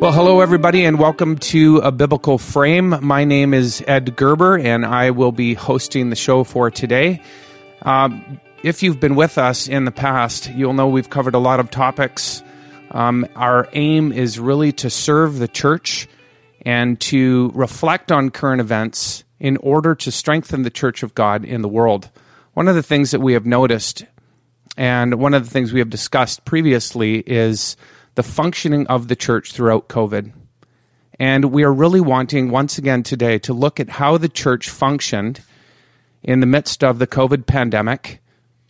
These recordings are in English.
Well, hello, everybody, and welcome to A Biblical Frame. My name is Ed Gerber, and I will be hosting the show for today. Um, if you've been with us in the past, you'll know we've covered a lot of topics. Um, our aim is really to serve the church and to reflect on current events in order to strengthen the church of God in the world. One of the things that we have noticed, and one of the things we have discussed previously, is the functioning of the church throughout COVID. And we are really wanting, once again today, to look at how the church functioned in the midst of the COVID pandemic,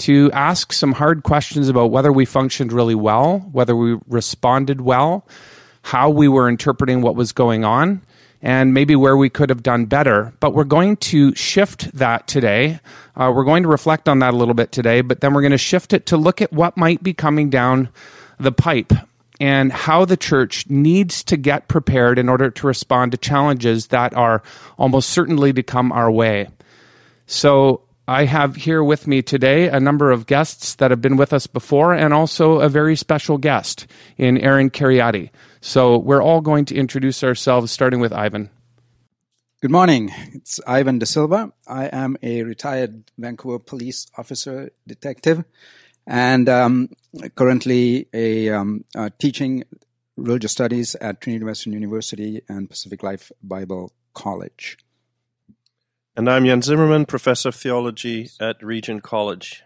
to ask some hard questions about whether we functioned really well, whether we responded well, how we were interpreting what was going on, and maybe where we could have done better. But we're going to shift that today. Uh, we're going to reflect on that a little bit today, but then we're going to shift it to look at what might be coming down the pipe and how the church needs to get prepared in order to respond to challenges that are almost certainly to come our way. So, I have here with me today a number of guests that have been with us before and also a very special guest in Aaron Kheriaty. So, we're all going to introduce ourselves, starting with Ivan. Good morning. It's Ivan DeSilva. I am a retired Vancouver police officer detective and um, currently a um, uh, teaching religious studies at Trinity Western University and Pacific Life Bible College. And I'm Jens Zimmermann, professor of theology at Regent College.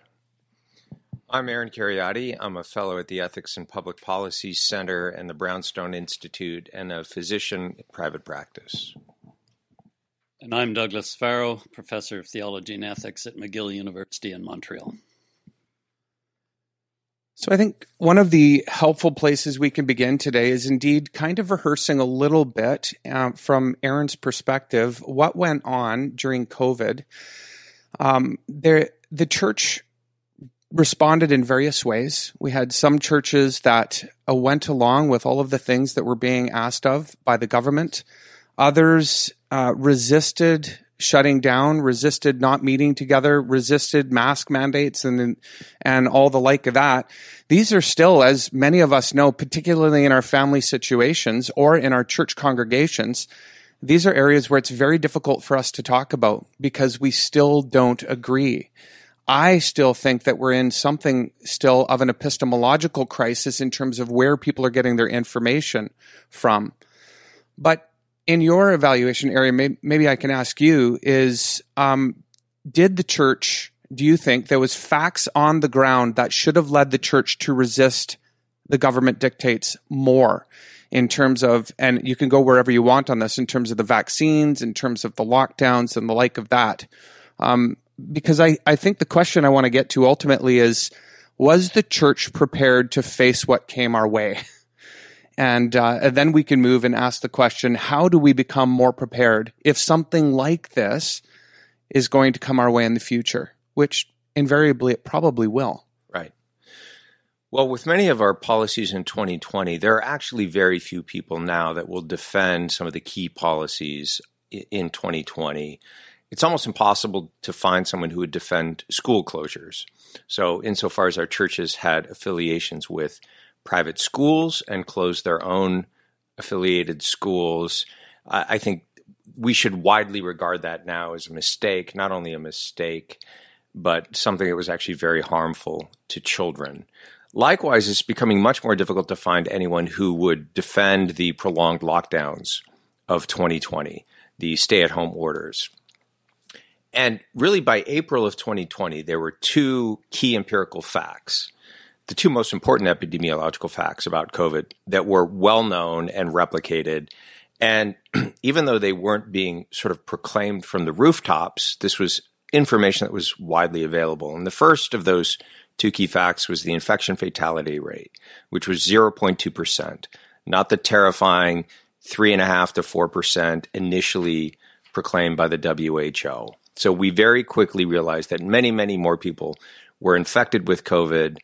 I'm Aaron Kheriaty. I'm a fellow at the Ethics and Public Policy Center and the Brownstone Institute and a physician in private practice. And I'm Douglas Farrow, professor of theology and ethics at McGill University in Montreal. So I think one of the helpful places we can begin today is indeed kind of rehearsing a little bit uh, from Aaron's perspective what went on during COVID. Um, there, the church responded in various ways. We had some churches that uh, went along with all of the things that were being asked of by the government. Others uh, resisted shutting down, resisted not meeting together, resisted mask mandates and and all the like of that. These are still, as many of us know, particularly in our family situations or in our church congregations, these are areas where it's very difficult for us to talk about because we still don't agree. I still think that we're in something still of an epistemological crisis in terms of where people are getting their information from. But in your evaluation area, maybe, maybe I can ask you is um, did the church, do you think there was facts on the ground that should have led the church to resist the government dictates more in terms of, and you can go wherever you want on this in terms of the vaccines, in terms of the lockdowns and the like of that. Um, because I, I think the question I want to get to ultimately is was the church prepared to face what came our way? And, uh, then we can move and ask the question how do we become more prepared if something like this is going to come our way in the future, which invariably it probably will. Right. Well, with many of our policies in 2020, there are actually very few people now that will defend some of the key policies in 2020. It's almost impossible to find someone who would defend school closures. So, insofar as our churches had affiliations with private schools and close their own affiliated schools. I, think we should widely regard that now as a mistake, not only a mistake, but something that was actually very harmful to children. Likewise, it's becoming much more difficult to find anyone who would defend the prolonged lockdowns of 2020, the stay at home orders. And really, by April of 2020, there were two key empirical facts the two most important epidemiological facts about COVID that were well known and replicated. And even though they weren't being sort of proclaimed from the rooftops, this was information that was widely available. And the first of those two key facts was the infection fatality rate, which was 0.2%, not the terrifying 3.5 to 4% initially proclaimed by the WHO. So we very quickly realized that many, many more people were infected with COVID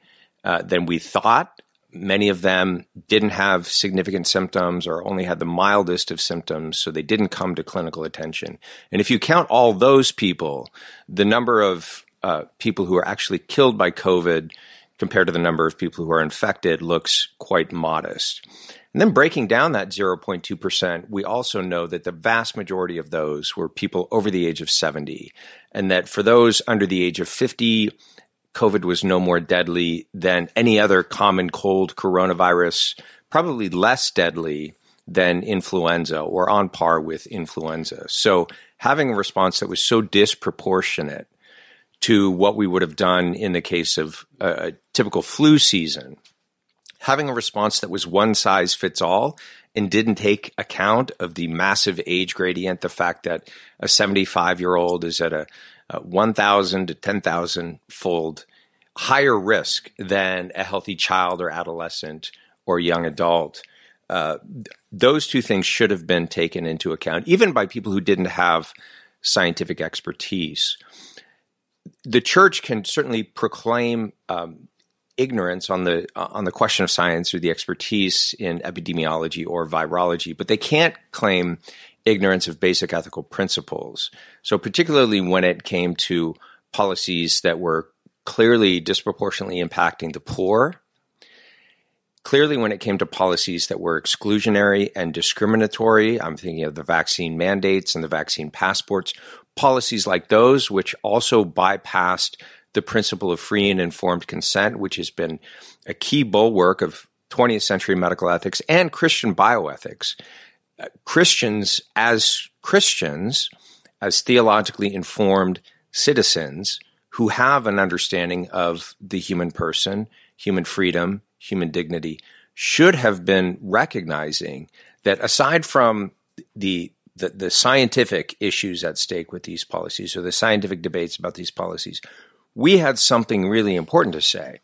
uh, than we thought. Many of them didn't have significant symptoms or only had the mildest of symptoms, so they didn't come to clinical attention. And if you count all those people, the number of uh, people who are actually killed by COVID compared to the number of people who are infected looks quite modest. And And then breaking down that 0.2%, we also know that the vast majority of those were people over the age of 70. And that for those under the age of 50, COVID was no more deadly than any other common cold coronavirus, probably less deadly than influenza or on par with influenza. So having a response that was so disproportionate to what we would have done in the case of a, a typical flu season, having a response that was one size fits all and didn't take account of the massive age gradient, the fact that a 75 year old is at a, a 1,000 to 10,000 fold higher risk than a healthy child or adolescent or young adult. Uh, those two things should have been taken into account, even by people who didn't have scientific expertise. The church can certainly proclaim um, ignorance on the uh, on the question of science or the expertise in epidemiology or virology, but they can't claim ignorance of basic ethical principles. So, particularly when it came to policies that were clearly disproportionately impacting the poor Clearly, when it came to policies that were exclusionary and discriminatory, I'm thinking of the vaccine mandates and the vaccine passports, policies like those, which also bypassed the principle of free and informed consent, which has been a key bulwark of 20th century medical ethics and Christian bioethics. Christians, as Christians, as theologically informed citizens who have an understanding of the human person, human freedom, human dignity should have been recognizing that aside from the, the, the scientific issues at stake with these policies or the scientific debates about these policies, we had something really important to say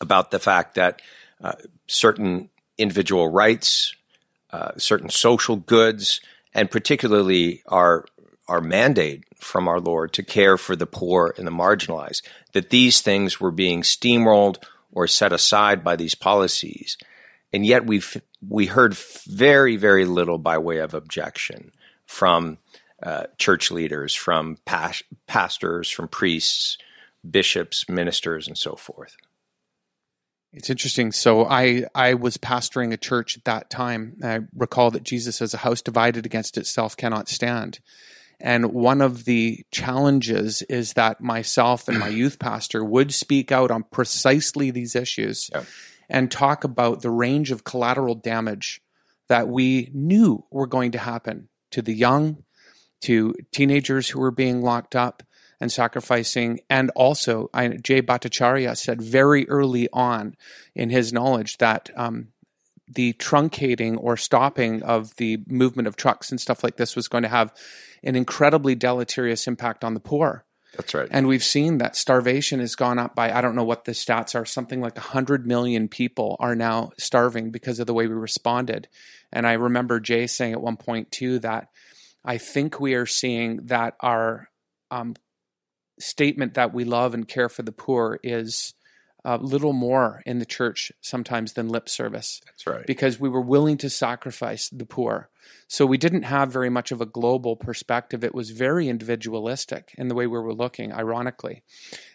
about the fact that uh, certain individual rights, uh, certain social goods, and particularly our our mandate from our Lord to care for the poor and the marginalized, that these things were being steamrolled or set aside by these policies. And yet we've, we heard very, very little by way of objection from uh, church leaders, from pas- pastors, from priests, bishops, ministers, and so forth. It's interesting. So I I was pastoring a church at that time. I recall that Jesus says, "A house divided against itself cannot stand." And one of the challenges is that myself and my youth pastor would speak out on precisely these issues yeah. and talk about the range of collateral damage that we knew were going to happen to the young, to teenagers who were being locked up and sacrificing. And also, I, Jay Bhattacharya said very early on in his knowledge that um, the truncating or stopping of the movement of trucks and stuff like this was going to have an incredibly deleterious impact on the poor. That's right. And we've seen that starvation has gone up by, I don't know what the stats are, something like 100 million people are now starving because of the way we responded. And I remember Jay saying at one point, too, that I think we are seeing that our um, statement that we love and care for the poor is a little more in the church sometimes than lip service. That's right. Because we were willing to sacrifice the poor. So we didn't have very much of a global perspective. It was very individualistic in the way we were looking, ironically.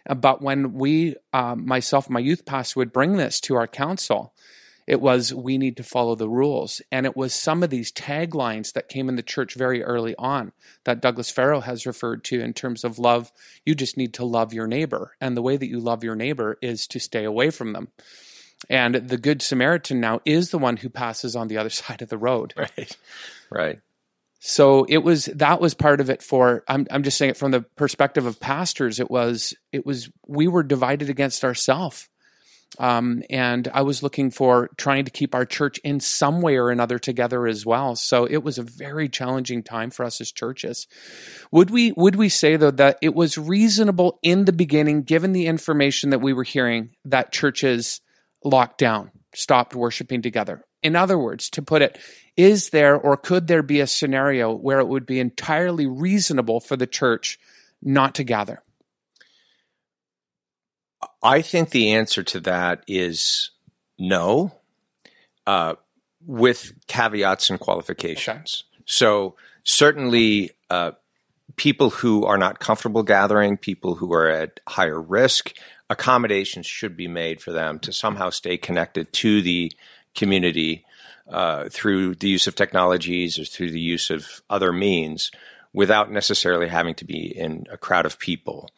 Uh, but when we, um, myself, my youth pastor, would bring this to our council, it was we need to follow the rules. And it was some of these taglines that came in the church very early on that Douglas Farrow has referred to in terms of love. You just need to love your neighbor. And the way that you love your neighbor is to stay away from them. And the Good Samaritan now is the one who passes on the other side of the road. Right. Right. So it was that was part of it for I'm I'm just saying it from the perspective of pastors it was it was we were divided against ourselves um, and I was looking for trying to keep our church in some way or another together as well. So it was a very challenging time for us as churches. Would we would we say though that it was reasonable in the beginning, given the information that we were hearing, that churches locked down, stopped worshiping together? In other words, to put it, is there or could there be a scenario where it would be entirely reasonable for the church not to gather? I think the answer to that is no, uh, with caveats and qualifications. Okay. So certainly, uh, people who are not comfortable gathering, people who are at higher risk, accommodations should be made for them to somehow stay connected to the community uh, through the use of technologies or through the use of other means without necessarily having to be in a crowd of people.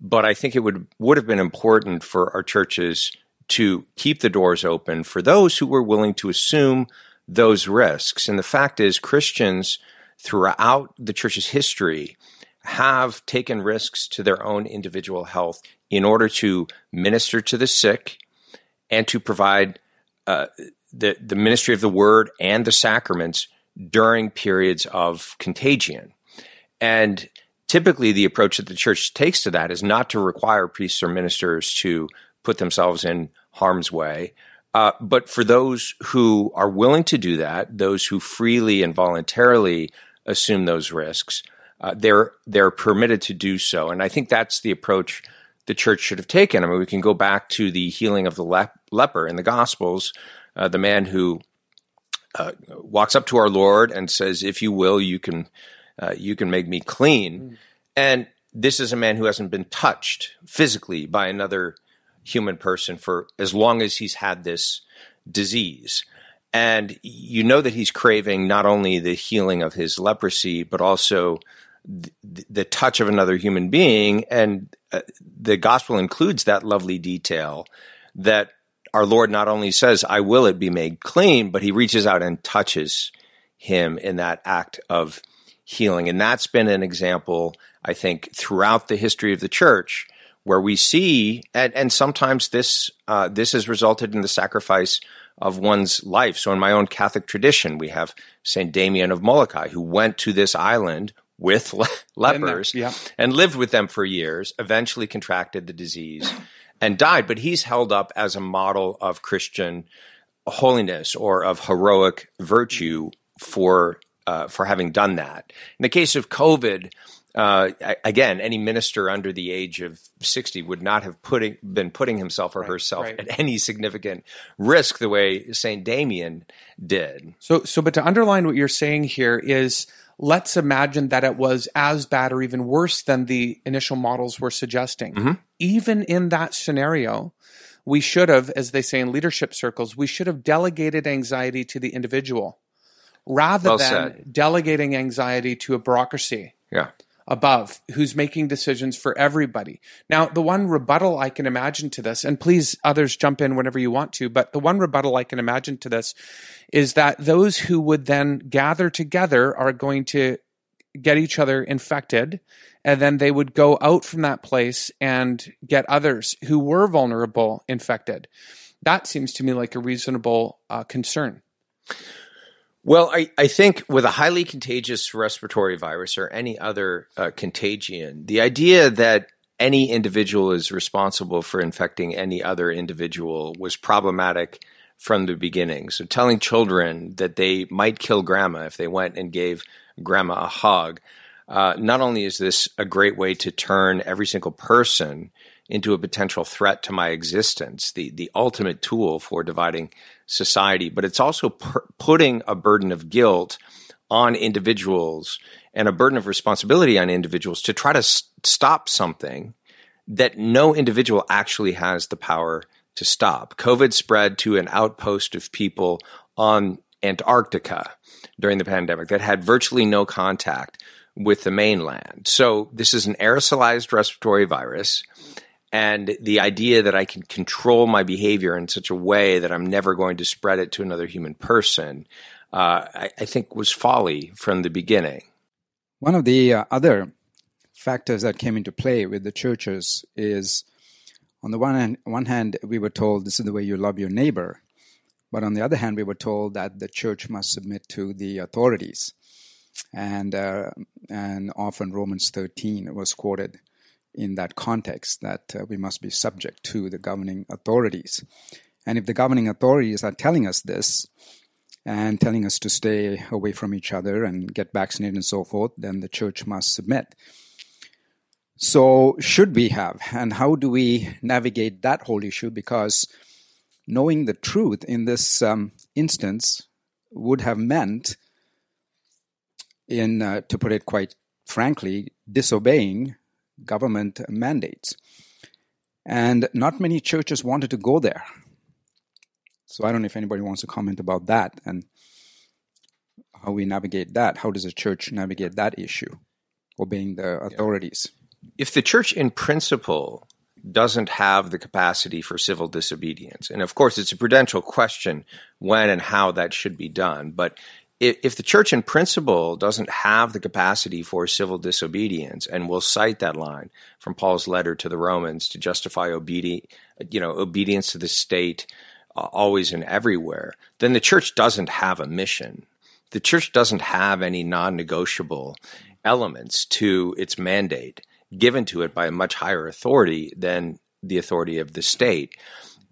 But I think it would would have been important for our churches to keep the doors open for those who were willing to assume those risks. And the fact is, Christians throughout the church's history have taken risks to their own individual health in order to minister to the sick and to provide uh, the, the ministry of the word and the sacraments during periods of contagion. And typically, the approach that the church takes to that is not to require priests or ministers to put themselves in harm's way. Uh, but for those who are willing to do that, those who freely and voluntarily assume those risks, uh, they're they're permitted to do so. And I think that's the approach the church should have taken. I mean, we can go back to the healing of the lep- leper in the Gospels, uh, the man who uh, walks up to our Lord and says, "If you will, you can uh, you can make me clean." Mm. And this is a man who hasn't been touched physically by another human person for as long as he's had this disease. And you know that he's craving not only the healing of his leprosy, but also the, the touch of another human being. And uh, the gospel includes that lovely detail that our Lord not only says, I will it be made clean, but he reaches out and touches him in that act of healing. And that's been an example, I think, throughout the history of the church where we see, and, and sometimes this uh, this has resulted in the sacrifice of one's life. So in my own Catholic tradition, we have Saint Damien of Molokai, who went to this island with le- lepers yeah. and lived with them for years. Eventually, contracted the disease and died. But he's held up as a model of Christian holiness or of heroic virtue for uh, for having done that. In the case of COVID, uh, again, any minister under the age of 60 would not have putting, been putting himself or right, herself right. at any significant risk the way St. Damien did. So, so, but to underline what you're saying here is let's imagine that it was as bad or even worse than the initial models were suggesting. Mm-hmm. Even in that scenario, we should have, as they say in leadership circles, we should have delegated anxiety to the individual rather well than said. delegating anxiety to a bureaucracy. Yeah above who's making decisions for everybody. Now, the one rebuttal I can imagine to this, and please others jump in whenever you want to, but the one rebuttal I can imagine to this is that those who would then gather together are going to get each other infected and then they would go out from that place and get others who were vulnerable infected. That seems to me like a reasonable uh, concern. Well, I, I think with a highly contagious respiratory virus or any other uh, contagion, the idea that any individual is responsible for infecting any other individual was problematic from the beginning. So telling children that they might kill grandma if they went and gave grandma a hug, uh, not only is this a great way to turn every single person into a potential threat to my existence, the, the ultimate tool for dividing society, but it's also per- putting a burden of guilt on individuals and a burden of responsibility on individuals to try to stop something that no individual actually has the power to stop. COVID spread to an outpost of people on Antarctica during the pandemic that had virtually no contact with the mainland. So this is an aerosolized respiratory virus and the idea that I can control my behavior in such a way that I'm never going to spread it to another human person, uh, I, I, think was folly from the beginning. One of the uh, other factors that came into play with the churches is, on the one hand, one hand, we were told this is the way you love your neighbor, but on the other hand, we were told that the church must submit to the authorities, and uh, and often Romans 13 was quoted in that context that uh, we must be subject to the governing authorities. And if the governing authorities are telling us this and telling us to stay away from each other and get vaccinated and so forth, then the church must submit. So, should we have? And how do we navigate that whole issue? Because knowing the truth in this um, instance would have meant, in uh, to put it quite frankly, disobeying government mandates. And not many churches wanted to go there. So I don't know if anybody wants to comment about that and how we navigate that. How does a church navigate that issue, obeying the authorities? If the church, in principle, doesn't have the capacity for civil disobedience, and of course, it's a prudential question when and how that should be done, but if the church in principle doesn't have the capacity for civil disobedience, and we'll cite that line from Paul's letter to the Romans to justify obedi- you know, obedience to the state uh, always and everywhere, then the church doesn't have a mission. The church doesn't have any non negotiable elements to its mandate given to it by a much higher authority than the authority of the state.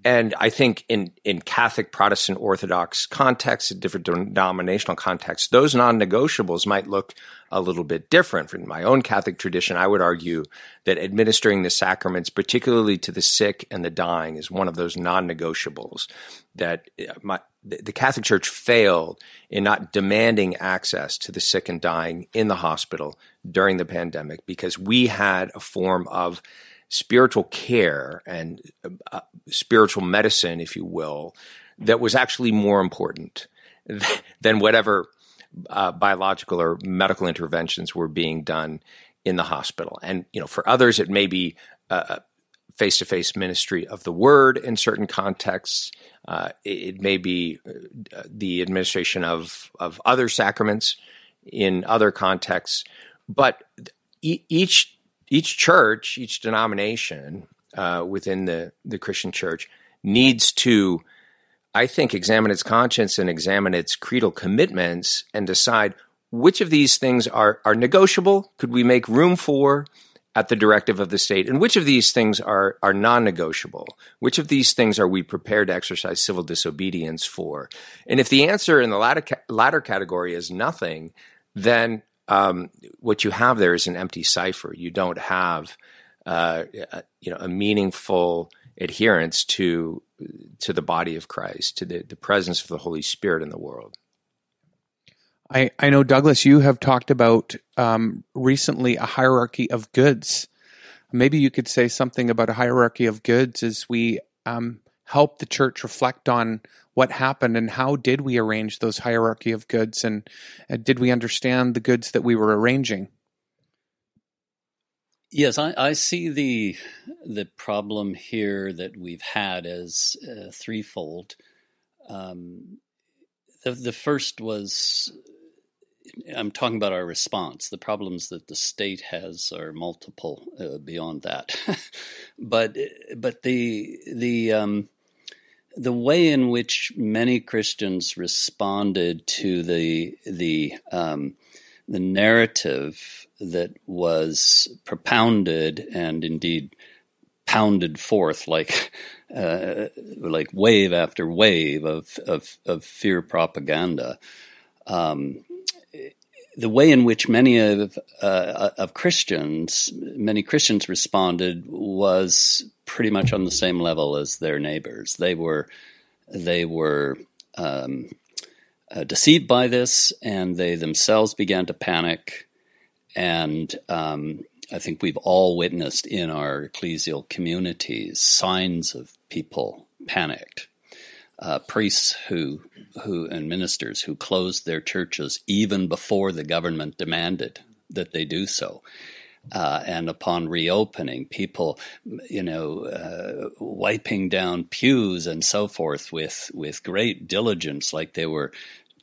And I think in, in Catholic, Protestant, Orthodox contexts, different denominational contexts, those non negotiables might look a little bit different. From my own Catholic tradition, I would argue that administering the sacraments, particularly to the sick and the dying, is one of those non negotiables that uh, my, the Catholic Church failed in not demanding access to the sick and dying in the hospital during the pandemic because we had a form of spiritual care and uh, spiritual medicine, if you will, that was actually more important than whatever uh, biological or medical interventions were being done in the hospital. And you know, for others, it may be face to face ministry of the word in certain contexts. Uh, it, it, may be uh, the administration of of other sacraments in other contexts, but e- each each church, each denomination uh, within the, the Christian church needs to, I think, examine its conscience and examine its creedal commitments and decide which of these things are, are negotiable, could we make room for at the directive of the state, and which of these things are, are non negotiable? Which of these things are we prepared to exercise civil disobedience for? And if the answer in the latter, latter category is nothing, then um, what you have there is an empty cipher. You don't have, uh, a, you know, a meaningful adherence to to the body of Christ, to the, the presence of the Holy Spirit in the world. I, I know, Douglas, you have talked about um, recently a hierarchy of goods. Maybe you could say something about a hierarchy of goods as we um, help the church reflect on what happened and how did we arrange those hierarchy of goods and uh, did we understand the goods that we were arranging yes I, I, see the the problem here that we've had as uh, threefold um, the, the first was I'm talking about our response. The problems that the state has are multiple uh, beyond that, but but the the um, the way in which many Christians responded to the the um, the narrative that was propounded and indeed pounded forth like uh, like wave after wave of of, of fear propaganda. Um, the way in which many of uh, of Christians, many Christians responded was pretty much on the same level as their neighbors. They were they were um, uh, deceived by this, and they themselves began to panic. And um, I think we've all witnessed in our ecclesial communities signs of people panicked uh, priests who who and ministers who closed their churches even before the government demanded that they do so. Uh, and upon reopening, people, you know, uh, wiping down pews and so forth with with great diligence, like they were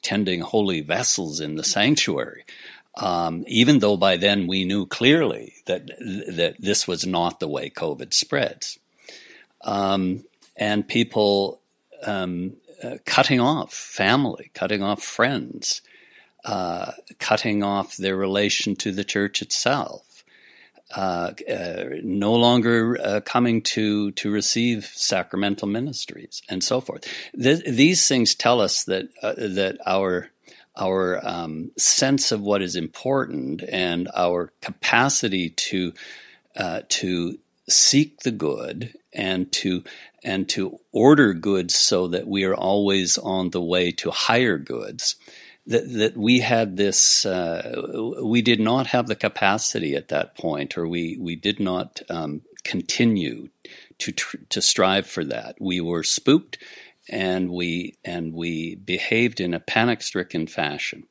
tending holy vessels in the sanctuary. Um, even though by then we knew clearly that that this was not the way COVID spreads, um, and people um, uh, cutting off family, cutting off friends, uh, cutting off their relation to the church itself, uh, uh no longer uh, coming to to receive sacramental ministries, and so forth. Th- these things tell us that uh, that our our um, sense of what is important and our capacity to to seek the good and to and to order goods so that we are always on the way to higher goods. That, that we had this, uh, we did not have the capacity at that point, or we, we did not um, continue to, tr- to strive for that. We were spooked and we and we behaved in a panic-stricken fashion.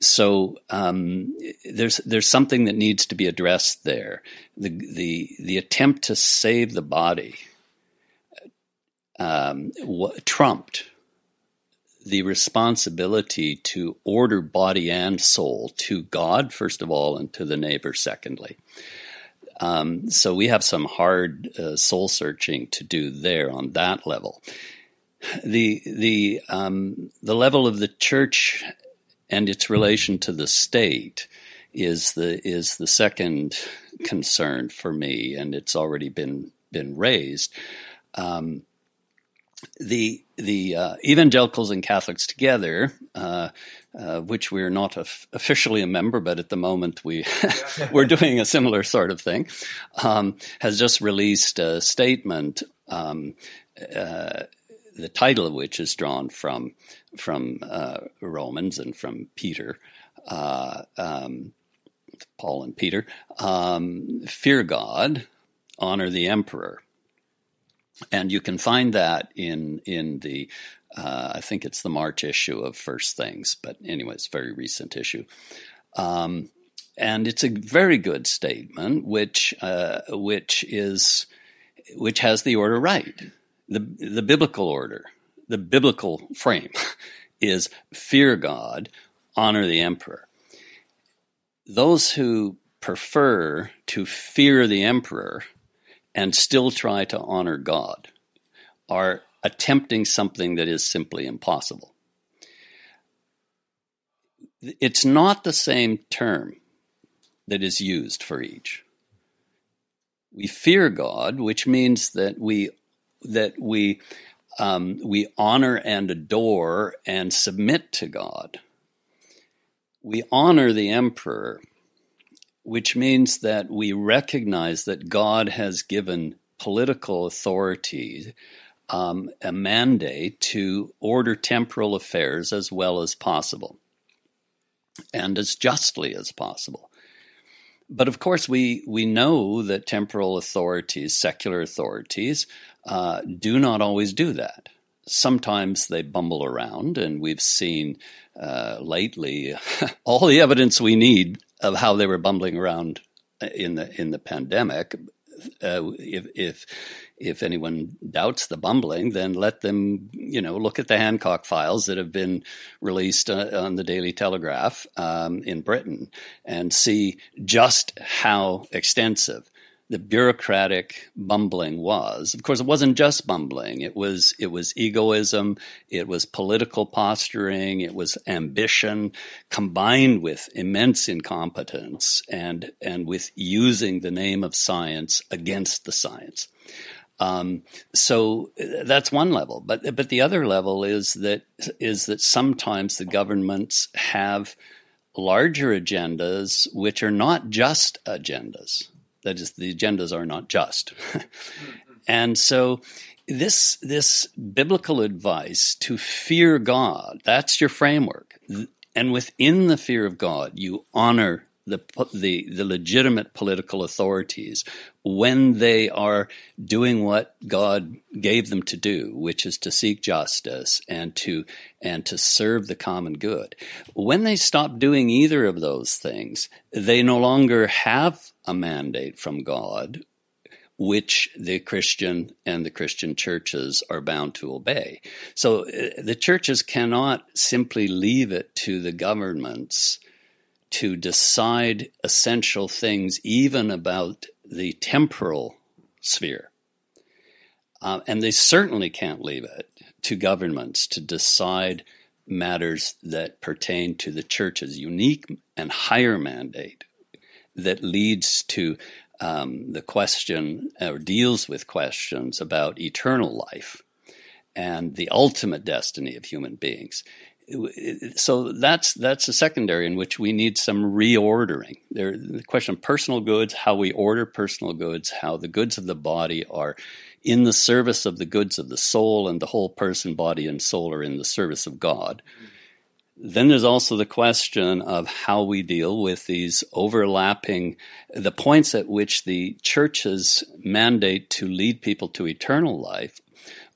So um, there's there's something that needs to be addressed there. The the the attempt to save the body um, w- trumped the responsibility to order body and soul to God first of all, and to the neighbor secondly. Um, so we have some hard uh, soul searching to do there on that level. The the um, the level of the church and its relation to the state is the is the second concern for me, and it's already been been raised. Um, the the uh, evangelicals and Catholics together, uh, uh, which we're not officially a member, but at the moment we we're doing a similar sort of thing, um, has just released a statement. Um, uh, the title of which is drawn from from uh, Romans and from Peter, uh, um, Paul and Peter. Um, fear God, honor the emperor and you can find that in in the uh, I think it's the March issue of First Things, but anyway, it's a very recent issue. Um, and it's a very good statement, which uh, which is which has the order right, the the biblical order, the biblical frame is fear God, honor the emperor. Those who prefer to fear the emperor and still try to honor God are attempting something that is simply impossible. It's not the same term that is used for each. We fear God, which means that we that we um, we honor and adore and submit to God. We honor the emperor, which means that we recognize that God has given political authority um, a mandate to order temporal affairs as well as possible and as justly as possible. But of course, we, we know that temporal authorities, secular authorities, uh, do not always do that. Sometimes they bumble around, and we've seen uh, lately all the evidence we need of how they were bumbling around in the in the pandemic. Uh, if if if anyone doubts the bumbling, then let them you know look at the Hancock files that have been released uh, on the Daily Telegraph um, in Britain and see just how extensive the bureaucratic bumbling was. Of course, it wasn't just bumbling. It was it was egoism. It was political posturing. It was ambition combined with immense incompetence and and with using the name of science against the science. Um, so that's one level, but but the other level is that is that sometimes the governments have larger agendas which are not just agendas that is, the agendas are not just. Mm-hmm. and so this this biblical advice to fear God, that's your framework. And within the fear of God, you honor the, the, the legitimate political authorities when they are doing what God gave them to do, which is to seek justice and to and to serve the common good. When they stop doing either of those things, they no longer have a mandate from God which the Christian and the Christian churches are bound to obey. So uh, the churches cannot simply leave it to the governments to decide essential things, even about the temporal sphere. Uh, and they certainly can't leave it to governments to decide matters that pertain to the church's unique and higher mandate that leads to um, the question or deals with questions about eternal life and the ultimate destiny of human beings so that's that's a secondary in which we need some reordering. There, the question of personal goods, how we order personal goods, how the goods of the body are in the service of the goods of the soul, and the whole person, body, and soul are in the service of God. Then there's also the question of how we deal with these overlapping, the points at which the church's mandate to lead people to eternal life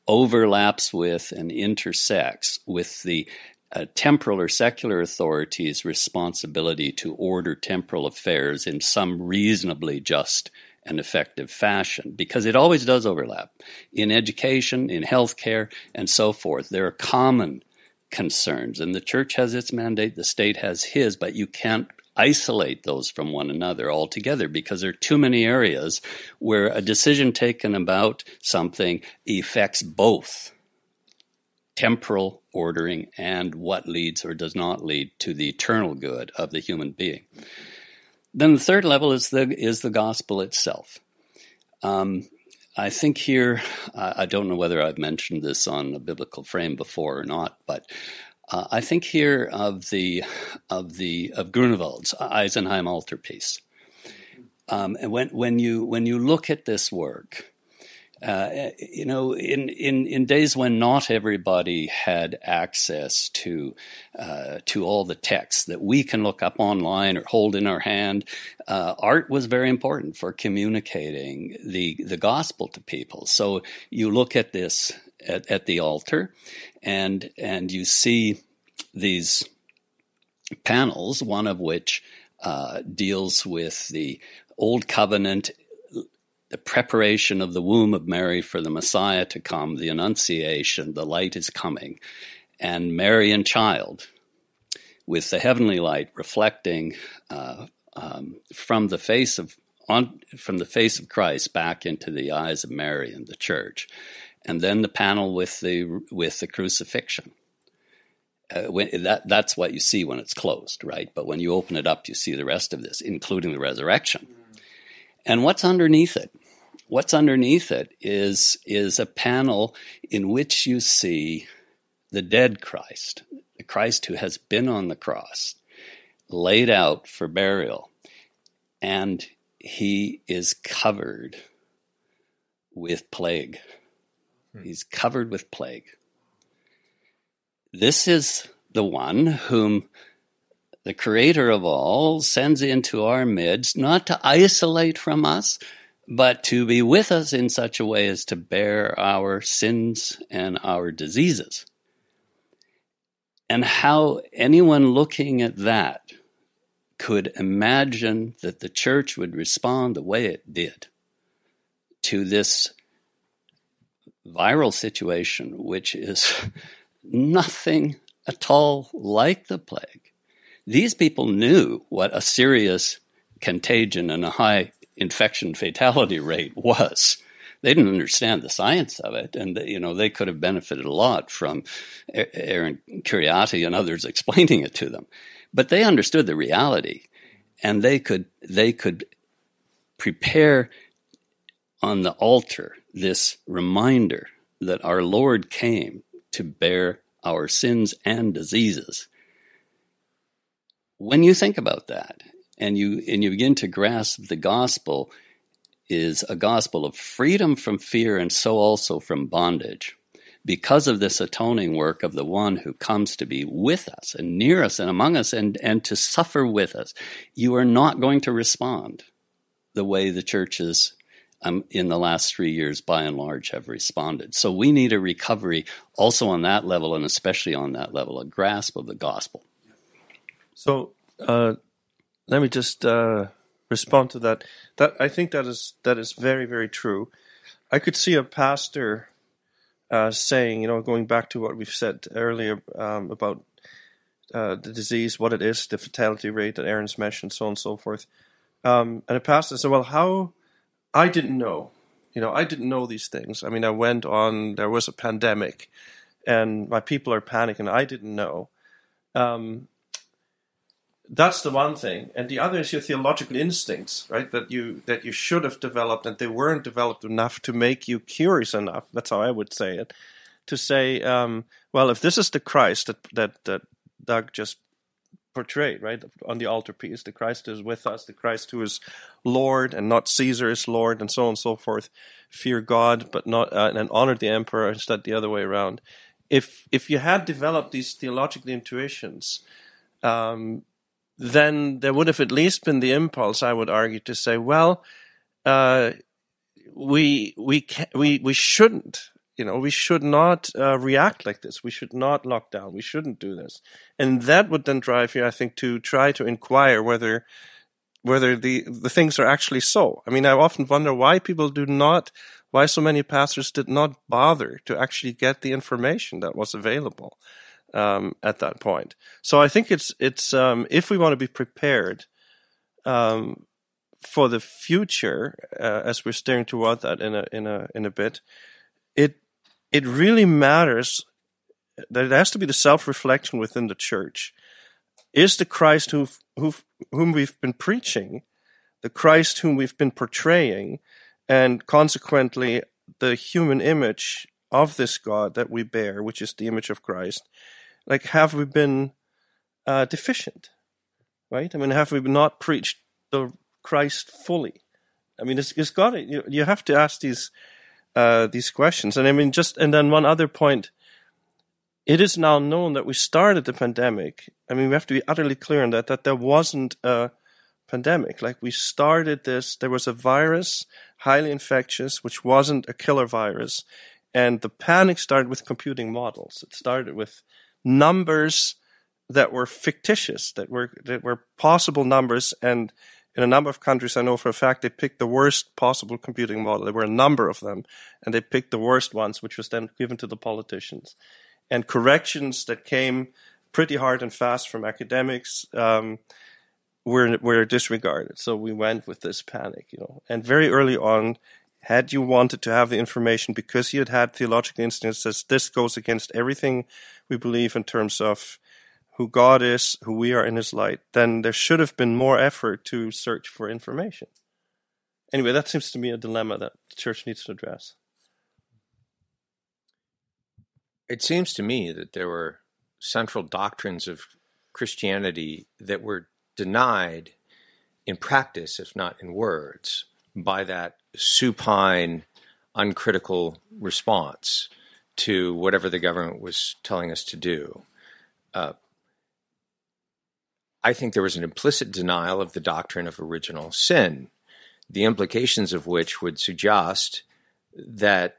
overlaps with and intersects with the uh, temporal or secular authority's responsibility to order temporal affairs in some reasonably just and effective fashion because it always does overlap in education, in healthcare, and so forth. There are common concerns, and the church has its mandate, the state has his, but you can't isolate those from one another altogether because there are too many areas where a decision taken about something affects both temporal ordering and what leads or does not lead to the eternal good of the human being. Then the third level is the is the gospel itself. Um, I think here, I don't know whether I've mentioned this on a biblical frame before or not, but uh, I think here of the of the of Grunewald's Isenheim altarpiece. Um, and when when you when you look at this work, uh, you know, in, in, in days when not everybody had access to uh, to all the texts that we can look up online or hold in our hand, uh, art was very important for communicating the the gospel to people. So you look at this at, at the altar, and and you see these panels, one of which uh, deals with the Old Covenant the preparation of the womb of Mary for the Messiah to come, the Annunciation, the light is coming, and Mary and child, with the heavenly light reflecting uh, um, from the face of on from the face of Christ back into the eyes of Mary and the church, and then the panel with the with the crucifixion. Uh, when, that that's what you see when it's closed, right? But when you open it up, you see the rest of this, including the resurrection. And what's underneath it? What's underneath it is, is a panel in which you see the dead Christ, the Christ who has been on the cross, laid out for burial, and he is covered with plague. Hmm. He's covered with plague. This is the one whom the creator of all sends into our midst, not to isolate from us, but to be with us in such a way as to bear our sins and our diseases. And how anyone looking at that could imagine that the church would respond the way it did to this viral situation, which is nothing at all like the plague these people knew what a serious contagion and a high infection fatality rate was. They didn't understand the science of it, and you know they could have benefited a lot from Aaron Kheriaty and others explaining it to them. But they understood the reality, and they could they could prepare on the altar this reminder that our Lord came to bear our sins and diseases when you think about that and you and you begin to grasp the gospel is a gospel of freedom from fear and so also from bondage because of this atoning work of the one who comes to be with us and near us and among us and, and to suffer with us, you are not going to respond the way the churches um, in the last three years, by and large, have responded. So we need a recovery also on that level, and especially on that level, a grasp of the gospel. So uh, let me just uh, respond to that. That I think that is that is very very true. I could see a pastor uh, saying, you know, going back to what we've said earlier um, about uh, the disease, what it is, the fatality rate that Aaron's mentioned, so on and so forth. Um, and a pastor said, well, how? I didn't know. You know, I didn't know these things. I mean, I went on. There was a pandemic, and my people are panicking. I didn't know. Um, that's the one thing, and the other is your theological instincts, right? That you that you should have developed, and they weren't developed enough to make you curious enough. That's how I would say it. To say, um, well, if this is the Christ that that that Doug just portrayed, right, on the altarpiece, the Christ who is with us, the Christ who is Lord and not Caesar is Lord, and so on and so forth. Fear God, but not uh, and honor the emperor instead the other way around. If if you had developed these theological intuitions, um, then there would have at least been the impulse, I would argue, to say, well, uh, we we can, we we shouldn't you know, we should not uh, react like this. We should not lock down. We shouldn't do this. And that would then drive you, I think, to try to inquire whether whether the the things are actually so. I mean, I often wonder why people do not, why so many pastors did not bother to actually get the information that was available um, at that point. So I think it's it's um, if we want to be prepared um, for the future, uh, as we're steering toward that in a in a in a bit, it it really matters. That it has to be the self reflection within the church. Is the Christ who who whom we've been preaching, the Christ whom we've been portraying, and consequently the human image of this God that we bear, which is the image of Christ, like have we been uh, deficient? Right? I mean, have we not preached the Christ fully? I mean, it's, it's got it. You, you have to ask these uh, these questions. And I mean, just and then one other point. It is now known that we started the pandemic. I mean, we have to be utterly clear on that. That there wasn't a pandemic. Like we started this. There was a virus, highly infectious, which wasn't a killer virus, and the panic started with computing models. It started with numbers that were fictitious, that were that were possible numbers, and in a number of countries, I know for a fact they picked the worst possible computing model. There were a number of them, and they picked the worst ones, which was then given to the politicians. And corrections that came pretty hard and fast from academics um, were were disregarded. So we went with this panic, you know. And very early on, had you wanted to have the information because you had had theological instances, this goes against everything we believe in terms of who God is, who we are in His light, then there should have been more effort to search for information. Anyway, that seems to me a dilemma that the church needs to address. It seems to me that there were central doctrines of Christianity that were denied in practice, if not in words, by that supine, uncritical response to whatever the government was telling us to do. Uh, I think there was an implicit denial of the doctrine of original sin, the implications of which would suggest that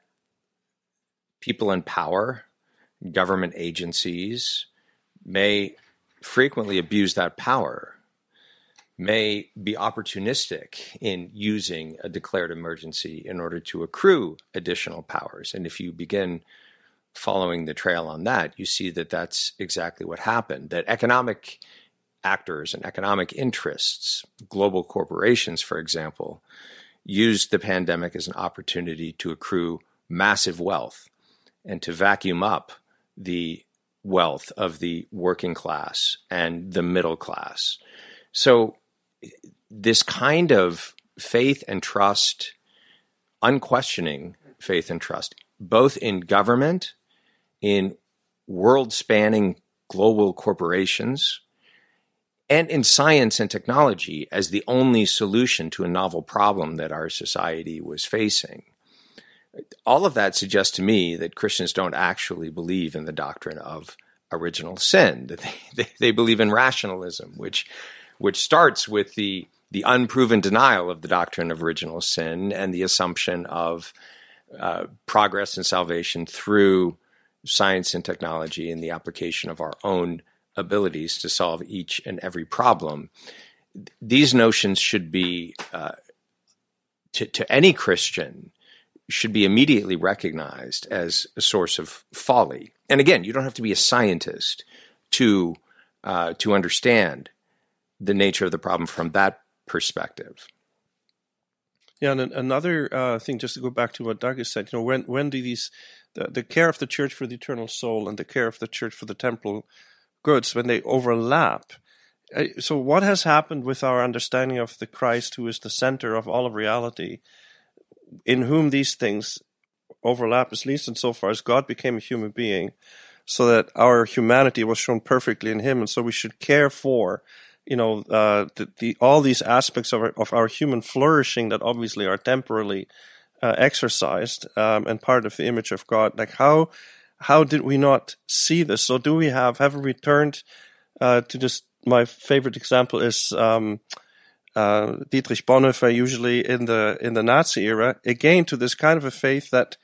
people in power, government agencies, may frequently abuse that power, may be opportunistic in using a declared emergency in order to accrue additional powers. And if you begin following the trail on that, you see that that's exactly what happened. That economic actors and economic interests, global corporations, for example, used the pandemic as an opportunity to accrue massive wealth and to vacuum up the wealth of the working class and the middle class. So, this kind of faith and trust, unquestioning faith and trust, both in government, in world spanning global corporations, and in science and technology as the only solution to a novel problem that our society was facing. All of that suggests to me that Christians don't actually believe in the doctrine of original sin, that they, they, they believe in rationalism, which, which starts with the, the unproven denial of the doctrine of original sin and the assumption of uh, progress and salvation through science and technology and the application of our own abilities to solve each and every problem. These notions should be, uh, to, to any Christian, should be immediately recognized as a source of folly. And again, you don't have to be a scientist to uh, to understand the nature of the problem from that perspective. Yeah, and another uh, thing, just to go back to what Doug has said, you know, when when do these the, the care of the church for the eternal soul and the care of the church for the temporal goods when they overlap. Uh, so, what has happened with our understanding of the Christ who is the center of all of reality, in whom these things overlap, at least insofar as God became a human being, so that our humanity was shown perfectly in Him, and so we should care for, you know, uh, the, the, all these aspects of our, of our human flourishing that obviously are temporarily uh, exercised um, and part of the image of God. Like how how did we not see this? So do we have have we returned uh, to just my favorite example is um, uh, Dietrich Bonhoeffer, usually in the in the Nazi era, again to this kind of a faith that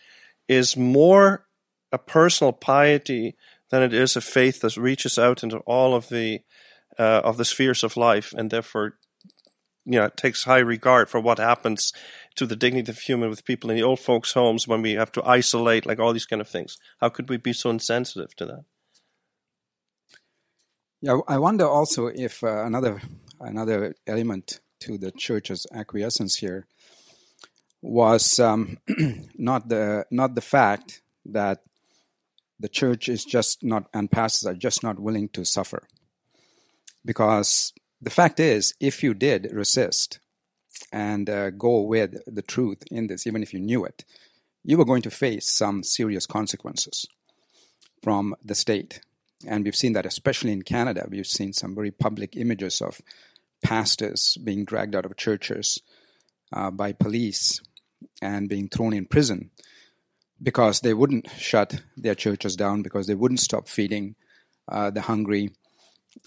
is more a personal piety than it is a faith that reaches out into all of the uh, of the spheres of life, and therefore, you know, takes high regard for what happens to the dignity of human with people in the old folks' homes when we have to isolate, like all these kind of things. How could we be so insensitive to that? Yeah, I wonder also if uh, another another element to the church's acquiescence here was um, not the not the fact that the church is just not and pastors are just not willing to suffer because the fact is if you did resist and uh, go with the truth in this even if you knew it you were going to face some serious consequences from the state. And we've seen that especially in canada. We've seen some very public images of pastors being dragged out of churches uh, by police and being thrown in prison because they wouldn't shut their churches down, because they wouldn't stop feeding uh, the hungry,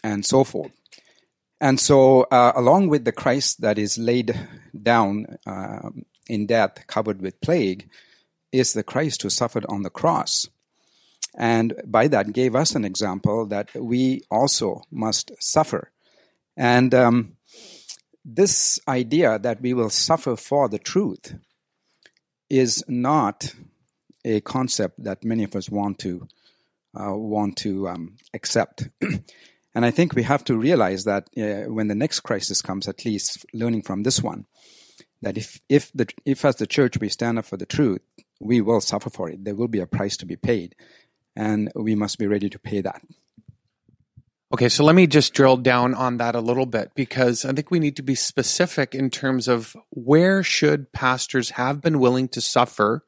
and so forth. And so, uh, along with the Christ that is laid down uh, in death, covered with plague, is the Christ who suffered on the cross. And by that, gave us an example that we also must suffer. And um, this idea that we will suffer for the truth is not a concept that many of us want to uh, want to um, accept. and I think we have to realize that uh, when the next crisis comes, at least learning from this one, that if if the if as the church we stand up for the truth, we will suffer for it. There will be a price to be paid, and we must be ready to pay that. Okay, so let me just drill down on that a little bit because I think we need to be specific in terms of where should pastors have been willing to suffer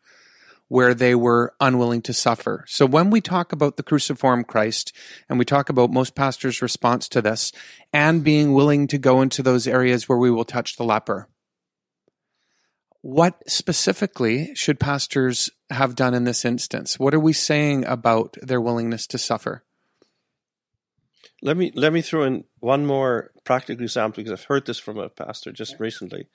where they were unwilling to suffer. So when we talk about the cruciform Christ and we talk about most pastors' response to this and being willing to go into those areas where we will touch the leper, what specifically should pastors have done in this instance? What are we saying about their willingness to suffer? Let me let me throw in one more practical example because I've heard this from a pastor just recently,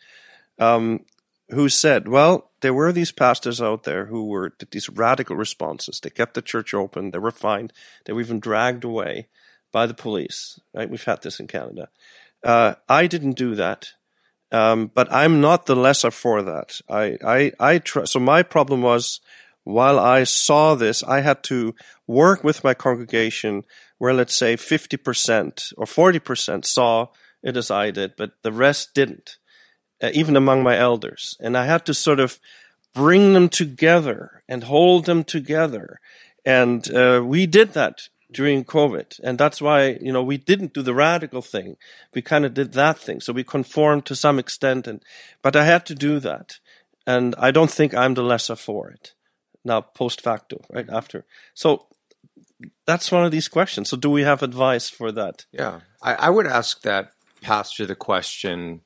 um, who said, "Well, there were these pastors out there who were these radical responses. They kept the church open. They were fined. They were even dragged away by the police. Right? We've had this in Canada. Uh, I didn't do that." Um, but I'm not the lesser for that. I, I, I tr- so my problem was while I saw this, I had to work with my congregation where let's say 50% or 40% saw it as I did, but the rest didn't, uh, even among my elders. And I had to sort of bring them together and hold them together. And uh, we did that during COVID. And that's why, you know, we didn't do the radical thing. We kind of did that thing. So we conformed to some extent. And, but I had to do that. And I don't think I'm the lesser for it now post facto, right after. So that's one of these questions. So, do we have advice for that? Yeah, I, I would ask that pastor the question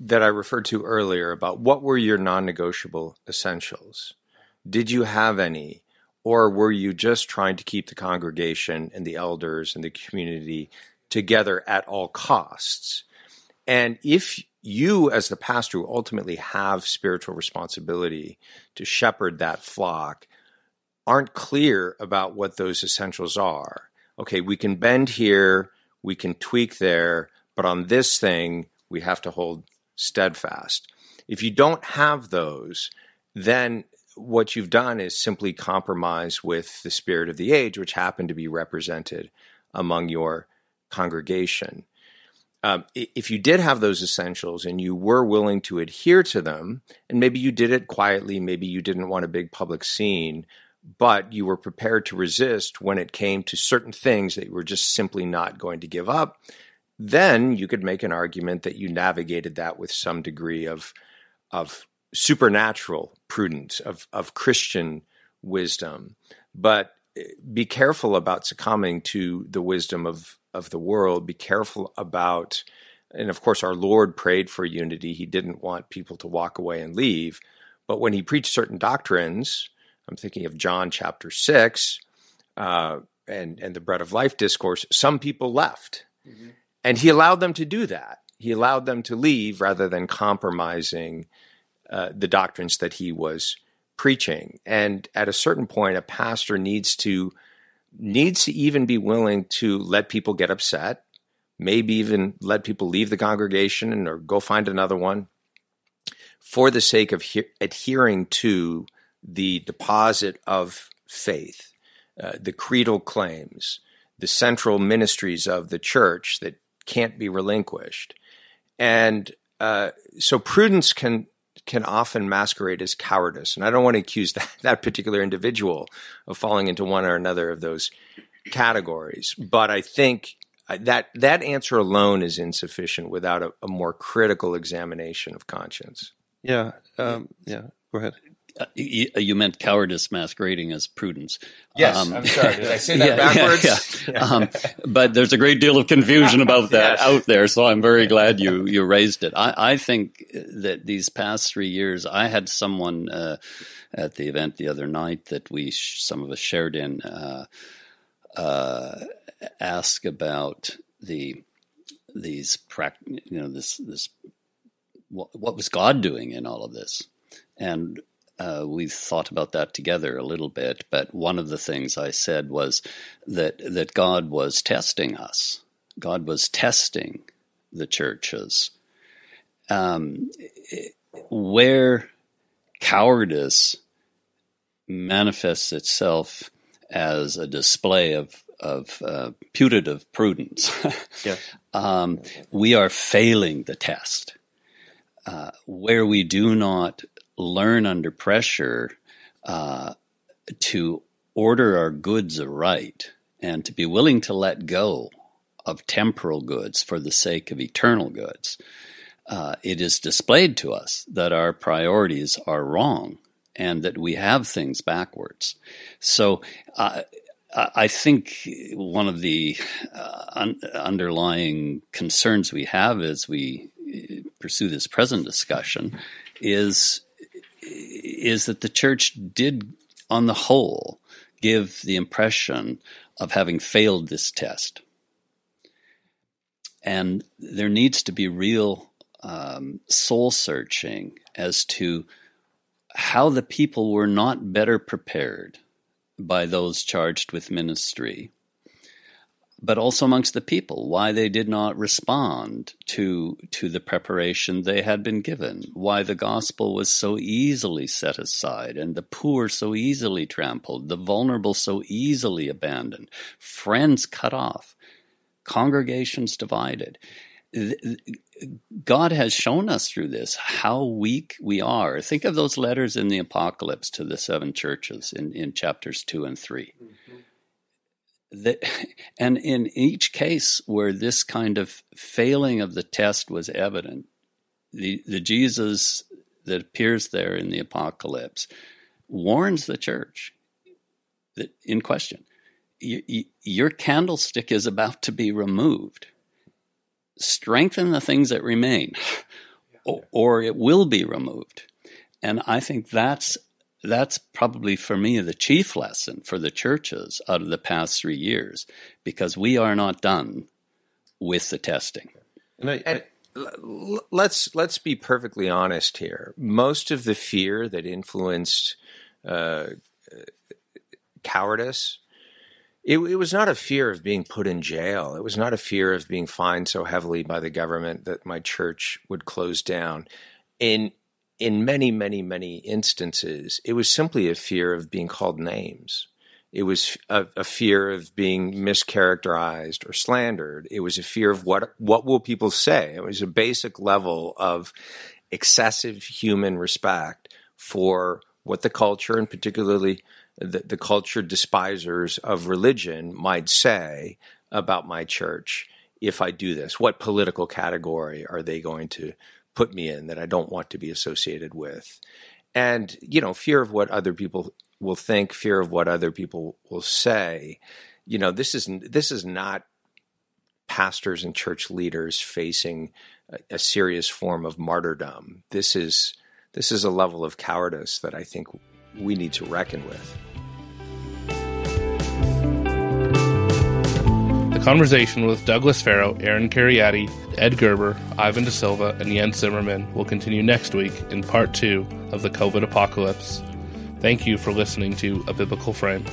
that I referred to earlier about what were your non-negotiable essentials? Did you have any, or were you just trying to keep the congregation and the elders and the community together at all costs? And if you, as the pastor, who ultimately have spiritual responsibility to shepherd that flock, aren't clear about what those essentials are. Okay, we can bend here, we can tweak there, but on this thing, we have to hold steadfast. If you don't have those, then what you've done is simply compromise with the spirit of the age, which happened to be represented among your congregation. Um, if you did have those essentials and you were willing to adhere to them, and maybe you did it quietly, maybe you didn't want a big public scene, but you were prepared to resist when it came to certain things that you were just simply not going to give up, then you could make an argument that you navigated that with some degree of of supernatural prudence, of of Christian wisdom. But eh, be careful about succumbing to the wisdom of of the world. Be careful about and of course our Lord prayed for unity. He didn't want people to walk away and leave. But when he preached certain doctrines, I'm thinking of John chapter six uh, and and the bread of life discourse. Some people left, mm-hmm. And he allowed them to do that. He allowed them to leave rather than compromising uh, the doctrines that he was preaching. And at a certain point, a pastor needs to needs to even be willing to let people get upset, maybe even let people leave the congregation and or go find another one for the sake of he- adhering to the deposit of faith, uh, the creedal claims, the central ministries of the church that can't be relinquished. And uh, so prudence can can often masquerade as cowardice. And I don't want to accuse that, that particular individual of falling into one or another of those categories. But I think uh, that that answer alone is insufficient without a, a more critical examination of conscience. Yeah, um, yeah. Go ahead. Uh, you, you, meant cowardice masquerading as prudence. Yes, um, I'm sorry. Did I say that yeah, backwards? Yeah, yeah. um, but there's a great deal of confusion about that yes. out there, so I'm very glad you you raised it. I, I think that these past three years, I had someone uh, at the event the other night that we some of us shared in uh, uh, ask about the these you know this this what, what was God doing in all of this, and uh, we thought about that together a little bit, but one of the things I said was that that God was testing us. God was testing the churches. Um, where cowardice manifests itself as a display of of uh, putative prudence, yeah. um, we are failing the test. Uh, where we do not learn under pressure uh, to order our goods aright and to be willing to let go of temporal goods for the sake of eternal goods, uh, it is displayed to us that our priorities are wrong and that we have things backwards. So, uh, I think one of the uh, un- underlying concerns we have as we uh, pursue this present discussion is is that the church did, on the whole, give the impression of having failed this test. And there needs to be real um, soul searching as to how the people were not better prepared by those charged with ministry but also amongst the people, why they did not respond to, to the preparation they had been given, why the gospel was so easily set aside and the poor so easily trampled, the vulnerable so easily abandoned, friends cut off, congregations divided. God has shown us through this how weak we are. Think of those letters in the Apocalypse to the seven churches in, in chapters two and 3 mm-hmm that, and in each case where this kind of failing of the test was evident, the, the Jesus that appears there in the apocalypse warns the church that in question your candlestick is about to be removed. Strengthen the things that remain or it will be removed. And i think that's that's probably for me the chief lesson for the churches out of the past three years because we are not done with the testing. And, I, and let's let's be perfectly honest here. Most of the fear that influenced uh, cowardice. It, it, was not a fear of being put in jail. It was not a fear of being fined so heavily by the government that my church would close down. In in many, many, many instances, it was simply a fear of being called names. It was a, a, fear of being mischaracterized or slandered. It was a fear of what what will people say. It was a basic level of excessive human respect for what the culture, and particularly the, the culture despisers of religion, might say about my church if I do this. What political category are they going to put me in that I don't want to be associated with. And, you know, fear of what other people will think, fear of what other people will say. You know, this is this is not pastors and church leaders facing a, a serious form of martyrdom. This is this is a level of cowardice that I think we need to reckon with. The conversation with Douglas Farrow, Aaron Kheriaty, Ed Gerber, Ivan DeSilva, and Jens Zimmermann will continue next week in part two of the COVID apocalypse. Thank you for listening to A Biblical Frame.